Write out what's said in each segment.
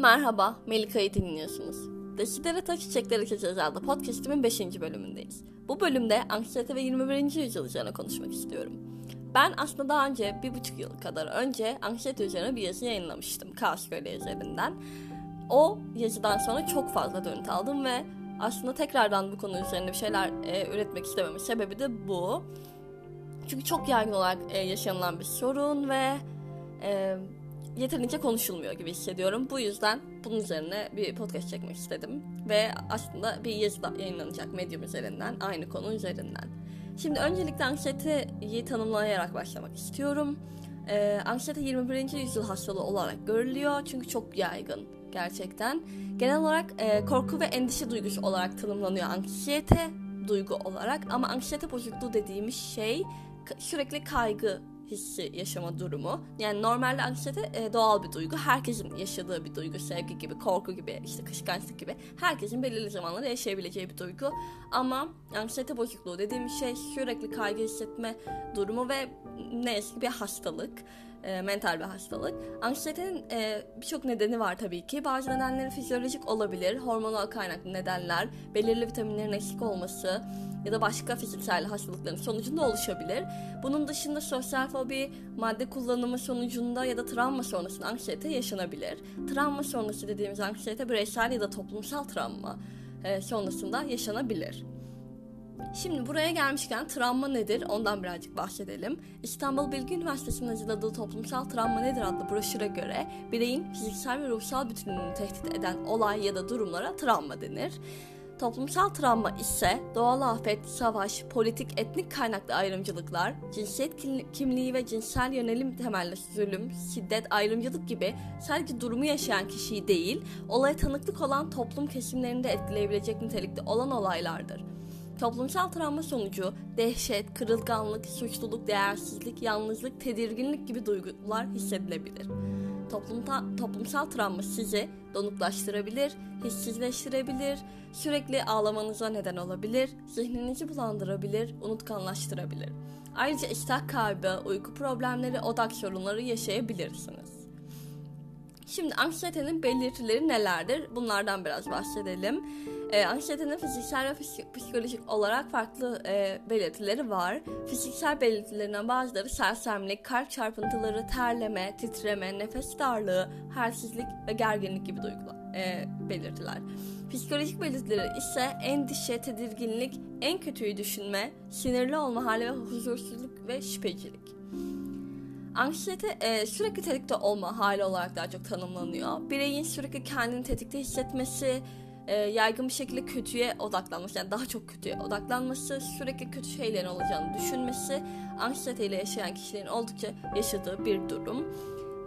Merhaba, Melika'yı dinliyorsunuz. Desidere Taş Çiçekleri Açacağız adlı podcastimin 5. bölümündeyiz. Bu bölümde anksiyete ve 21. yüzyıl üzerine konuşmak istiyorum. Ben aslında daha önce bir buçuk yıl kadar önce anksiyete üzerine bir yazı yayınlamıştım Kaos Gölü üzerinden. O yazıdan sonra çok fazla dönüt aldım ve aslında tekrardan bu konu üzerine bir şeyler e, üretmek istememin sebebi de bu. Çünkü çok yaygın olarak e, yaşanılan bir sorun ve e, yeterince konuşulmuyor gibi hissediyorum. Bu yüzden bunun üzerine bir podcast çekmek istedim. Ve aslında bir yazı da yayınlanacak Medium üzerinden, aynı konu üzerinden. Şimdi öncelikle anksiyeteyi tanımlayarak başlamak istiyorum. Ee, anksiyete 21. yüzyıl hastalığı olarak görülüyor çünkü çok yaygın gerçekten. Genel olarak e, korku ve endişe duygusu olarak tanımlanıyor anksiyete duygu olarak ama anksiyete bozukluğu dediğimiz şey sürekli kaygı hissi yaşama durumu. Yani normalde anksiyete e, doğal bir duygu. Herkesin yaşadığı bir duygu. Sevgi gibi, korku gibi, işte kışkırtlık gibi. Herkesin belirli zamanlarda yaşayabileceği bir duygu. Ama anksiyete bozukluğu dediğim şey sürekli kaygı hissetme durumu ve ne yazık ki bir hastalık e, mental bir hastalık. Anksiyetenin e, birçok nedeni var tabii ki. Bazı nedenleri fizyolojik olabilir, hormonal kaynaklı nedenler, belirli vitaminlerin eksik olması ya da başka fiziksel hastalıkların sonucunda oluşabilir. Bunun dışında sosyal fobi, madde kullanımı sonucunda ya da travma sonrasında anksiyete yaşanabilir. Travma sonrası dediğimiz anksiyete bireysel ya da toplumsal travma e, sonrasında yaşanabilir. Şimdi buraya gelmişken travma nedir ondan birazcık bahsedelim. İstanbul Bilgi Üniversitesi'nin hazırladığı Toplumsal Travma Nedir adlı broşüre göre bireyin fiziksel ve ruhsal bütünlüğünü tehdit eden olay ya da durumlara travma denir. Toplumsal travma ise doğal afet, savaş, politik, etnik kaynaklı ayrımcılıklar, cinsiyet kimliği ve cinsel yönelim temelli zulüm, şiddet, ayrımcılık gibi sadece durumu yaşayan kişiyi değil, olaya tanıklık olan toplum kesimlerini de etkileyebilecek nitelikte olan olaylardır. Toplumsal travma sonucu dehşet, kırılganlık, suçluluk, değersizlik, yalnızlık, tedirginlik gibi duygular hissedilebilir. Toplumta, toplumsal travma sizi donuklaştırabilir, hissizleştirebilir, sürekli ağlamanıza neden olabilir, zihninizi bulandırabilir, unutkanlaştırabilir. Ayrıca iştah kaybı, uyku problemleri, odak sorunları yaşayabilirsiniz. Şimdi anksiyetenin belirtileri nelerdir? Bunlardan biraz bahsedelim. E, anksiyetenin fiziksel ve psikolojik olarak farklı e, belirtileri var. Fiziksel belirtilerinden bazıları sersemlik, kalp çarpıntıları, terleme, titreme, nefes darlığı, halsizlik ve gerginlik gibi duygular, e, belirtiler. Psikolojik belirtileri ise endişe, tedirginlik, en kötüyü düşünme, sinirli olma hali ve huzursuzluk ve şüphecilik. Anksiyete e, sürekli tetikte olma hali olarak daha çok tanımlanıyor. Bireyin sürekli kendini tetikte hissetmesi, e, yaygın bir şekilde kötüye odaklanması, yani daha çok kötüye odaklanması, sürekli kötü şeylerin olacağını düşünmesi, anksiyeteyle yaşayan kişilerin oldukça yaşadığı bir durum.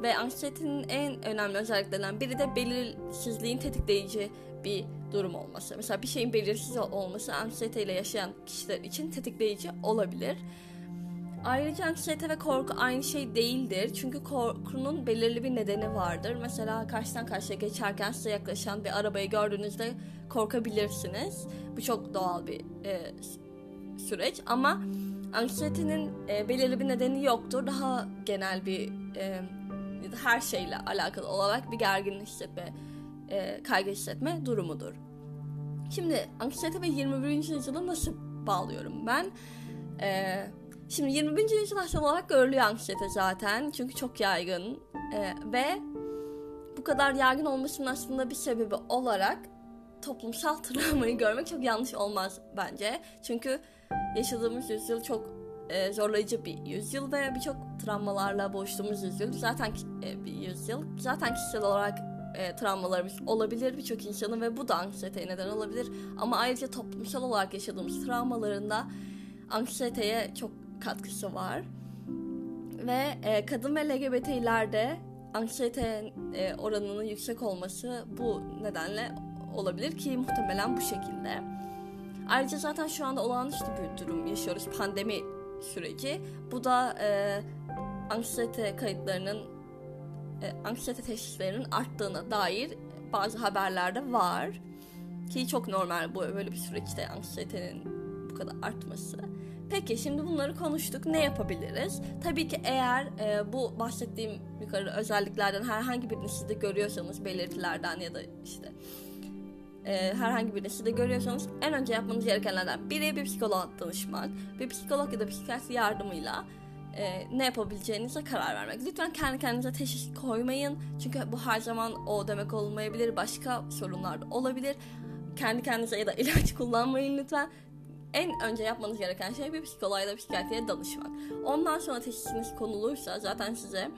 Ve anksiyetenin en önemli özelliklerinden biri de belirsizliğin tetikleyici bir durum olması. Mesela bir şeyin belirsiz olması anksiyeteyle yaşayan kişiler için tetikleyici olabilir. Ayrıca anksiyete ve korku aynı şey değildir. Çünkü korkunun belirli bir nedeni vardır. Mesela karşıdan karşıya geçerken size yaklaşan bir arabayı gördüğünüzde korkabilirsiniz. Bu çok doğal bir e, süreç ama anksiyetenin e, belirli bir nedeni yoktur. Daha genel bir e, her şeyle alakalı olarak bir gergin hissetme, e, kaygı hissetme durumudur. Şimdi anksiyete ve 21. yüzyılı nasıl bağlıyorum ben? Eee Şimdi 20. yüzyıl hastalığı olarak görülüyor anksiyete zaten. Çünkü çok yaygın. Ee, ve bu kadar yaygın olmasının aslında bir sebebi olarak toplumsal travmayı görmek çok yanlış olmaz bence. Çünkü yaşadığımız yüzyıl çok e, zorlayıcı bir yüzyıl ve birçok travmalarla boğuştuğumuz yüzyıl. Zaten e, bir yüzyıl. Zaten kişisel olarak e, travmalarımız olabilir birçok insanın ve bu da anksiyeteye neden olabilir. Ama ayrıca toplumsal olarak yaşadığımız travmalarında anksiyeteye çok katkısı var. Ve e, kadın ve LGBT'lerde anksiyete e, oranının yüksek olması bu nedenle olabilir ki muhtemelen bu şekilde. Ayrıca zaten şu anda olağanüstü bir durum yaşıyoruz pandemi süreci. Bu da e, anksiyete kayıtlarının e, anksiyete teşhislerinin arttığına dair bazı haberlerde var. Ki çok normal bu böyle bir süreçte anksiyetenin bu kadar artması. Peki şimdi bunları konuştuk. Ne yapabiliriz? Tabii ki eğer e, bu bahsettiğim yukarı özelliklerden herhangi birini siz de görüyorsanız belirtilerden ya da işte e, herhangi birini siz de görüyorsanız en önce yapmanız gerekenlerden biri bir psikoloğa danışmak. Bir psikolog ya da psikiyatri yardımıyla e, ne yapabileceğinize karar vermek. Lütfen kendi kendinize teşhis koymayın. Çünkü bu her zaman o demek olmayabilir. Başka sorunlar da olabilir. Kendi kendinize ya da ilaç kullanmayın lütfen. En önce yapmanız gereken şey bir psikoloğa ya da psikiyatriye danışmak. Ondan sonra teşhisiniz konulursa zaten size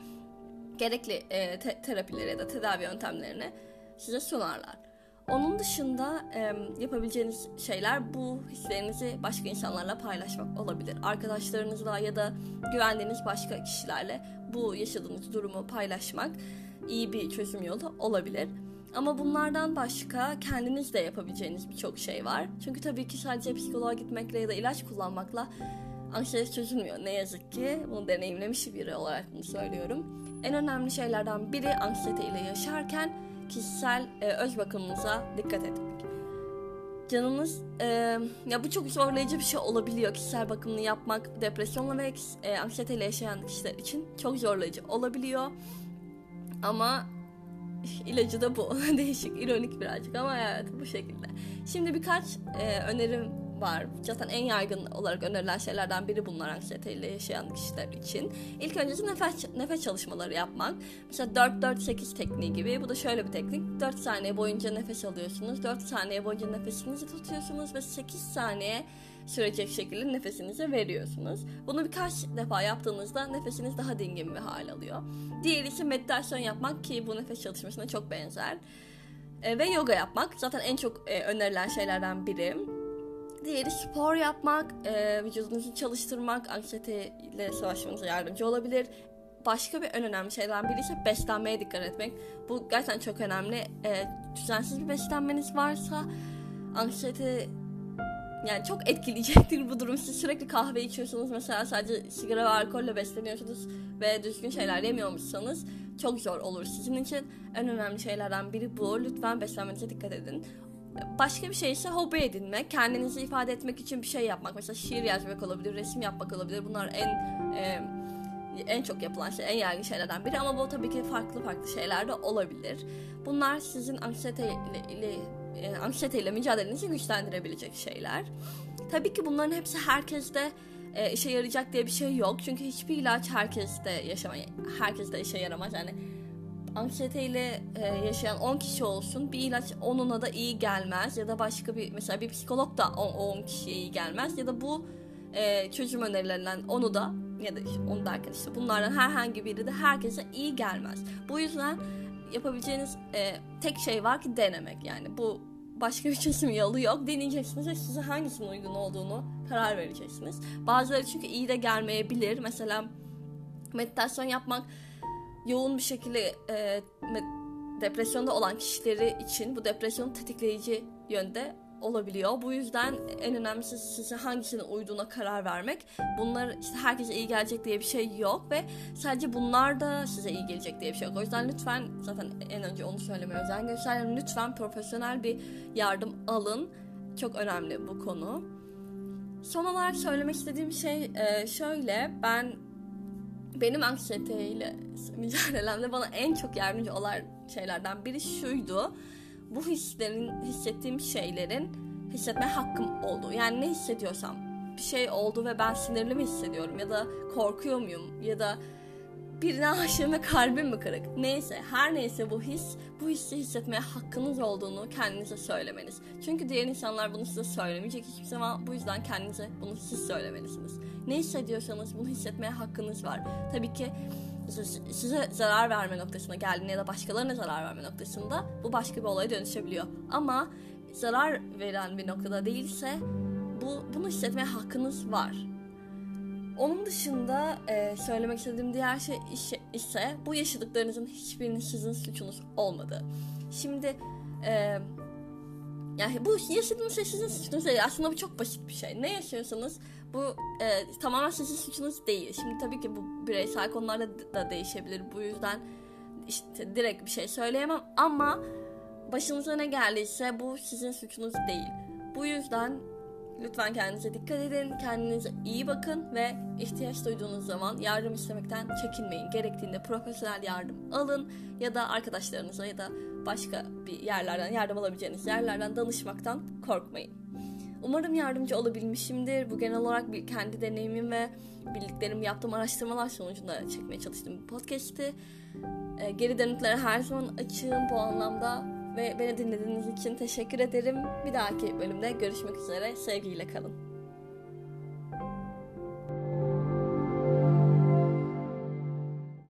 gerekli e, te- terapileri ya da tedavi yöntemlerini size sunarlar. Onun dışında e, yapabileceğiniz şeyler bu hislerinizi başka insanlarla paylaşmak olabilir. Arkadaşlarınızla ya da güvendiğiniz başka kişilerle bu yaşadığınız durumu paylaşmak iyi bir çözüm yolu olabilir. Ama bunlardan başka kendiniz de yapabileceğiniz birçok şey var. Çünkü tabii ki sadece psikoloğa gitmekle ya da ilaç kullanmakla anksiyete çözülmüyor. Ne yazık ki bunu deneyimlemiş biri olarak bunu söylüyorum. En önemli şeylerden biri anksiyete ile yaşarken kişisel e, öz bakımınıza dikkat etmek. Canınız e, ya bu çok zorlayıcı bir şey olabiliyor. Kişisel bakımını yapmak depresyonla ve e, anksiyeteyle yaşayan kişiler için çok zorlayıcı olabiliyor. Ama ilacı da bu. Değişik, ironik birazcık ama evet bu şekilde. Şimdi birkaç e, önerim var. Zaten en yaygın olarak önerilen şeylerden biri bunlar anksiyeteyle yaşayan kişiler için. İlk öncesi nefes, nefes çalışmaları yapmak. Mesela 4-4-8 tekniği gibi. Bu da şöyle bir teknik. 4 saniye boyunca nefes alıyorsunuz. 4 saniye boyunca nefesinizi tutuyorsunuz ve 8 saniye sürecek şekilde nefesinizi veriyorsunuz. Bunu birkaç defa yaptığınızda nefesiniz daha dingin bir hal alıyor. Diğeri ise meditasyon yapmak ki bu nefes çalışmasına çok benzer. E, ve yoga yapmak zaten en çok e, önerilen şeylerden biri. Diğeri spor yapmak, e, vücudunuzu çalıştırmak, anksiyeteyle savaşmanıza yardımcı olabilir. Başka bir en önemli şeylerden biri ise beslenmeye dikkat etmek. Bu gerçekten çok önemli. E, düzensiz bir beslenmeniz varsa anksiyete yani çok etkileyecektir bu durum. Siz sürekli kahve içiyorsunuz mesela sadece sigara ve alkolle besleniyorsunuz ve düzgün şeyler yemiyormuşsanız çok zor olur sizin için. En önemli şeylerden biri bu. Lütfen beslenmenize dikkat edin. Başka bir şey ise hobi edinmek. Kendinizi ifade etmek için bir şey yapmak. Mesela şiir yazmak olabilir, resim yapmak olabilir. Bunlar en e, en çok yapılan şey, en yaygın şeylerden biri ama bu tabii ki farklı farklı şeyler de olabilir. Bunlar sizin anksiyete ile, ile e, anksiyeteyle mücadelenizi güçlendirebilecek şeyler. Tabii ki bunların hepsi herkeste e, işe yarayacak diye bir şey yok. Çünkü hiçbir ilaç herkeste yaşamaya, herkeste işe yaramaz. Yani anksiyeteyle e, yaşayan 10 kişi olsun bir ilaç onuna da iyi gelmez ya da başka bir mesela bir psikolog da 10 kişiye iyi gelmez ya da bu e, çözüm önerilerinden onu da ya da işte onu derken işte bunlardan herhangi biri de herkese iyi gelmez. Bu yüzden yapabileceğiniz e, tek şey var ki denemek yani bu başka bir çözüm yolu yok. Deneyeceksiniz ve size hangisinin uygun olduğunu karar vereceksiniz. Bazıları çünkü iyi de gelmeyebilir. Mesela meditasyon yapmak yoğun bir şekilde e, depresyonda olan kişileri için bu depresyon tetikleyici yönde olabiliyor. Bu yüzden en önemlisi size hangisinin uyduğuna karar vermek. Bunlar işte herkese iyi gelecek diye bir şey yok ve sadece bunlar da size iyi gelecek diye bir şey yok. O yüzden lütfen zaten en önce onu söylemeye özen gösterin. Lütfen profesyonel bir yardım alın. Çok önemli bu konu. Son olarak söylemek istediğim şey şöyle. Ben benim anksiyeteyle mücadelemde bana en çok yardımcı olan şeylerden biri şuydu. Bu hislerin, hissettiğim şeylerin hissetme hakkım oldu. Yani ne hissediyorsam bir şey oldu ve ben sinirli mi hissediyorum ya da korkuyor muyum ya da birine aşığım ve kalbim mi kırık? Neyse her neyse bu his bu hissi hissetmeye hakkınız olduğunu kendinize söylemeniz. Çünkü diğer insanlar bunu size söylemeyecek hiçbir zaman bu yüzden kendinize bunu siz söylemelisiniz. Ne hissediyorsanız bunu hissetmeye hakkınız var. Tabii ki size zarar verme noktasına geldiğinde ya da başkalarına zarar verme noktasında bu başka bir olaya dönüşebiliyor. Ama zarar veren bir noktada değilse bu bunu hissetmeye hakkınız var. Onun dışında e, söylemek istediğim diğer şey ise bu yaşadıklarınızın hiçbirinin sizin suçunuz olmadı. Şimdi e, yani bu yaşadığınız şey sizin suçunuz değil. Aslında bu çok basit bir şey. Ne yaşıyorsanız bu e, tamamen sizin suçunuz değil. Şimdi tabii ki bu bireysel konularda da değişebilir. Bu yüzden işte direkt bir şey söyleyemem ama başınıza ne geldiyse bu sizin suçunuz değil. Bu yüzden Lütfen kendinize dikkat edin, kendinize iyi bakın ve ihtiyaç duyduğunuz zaman yardım istemekten çekinmeyin. Gerektiğinde profesyonel yardım alın ya da arkadaşlarınıza ya da başka bir yerlerden yardım alabileceğiniz yerlerden danışmaktan korkmayın. Umarım yardımcı olabilmişimdir. Bu genel olarak bir kendi deneyimim ve bildiklerim yaptığım araştırmalar sonucunda çekmeye çalıştığım bir podcast'ti. Ee, geri dönütlere her zaman açığım bu anlamda ve beni dinlediğiniz için teşekkür ederim. Bir dahaki bölümde görüşmek üzere. Sevgiyle kalın.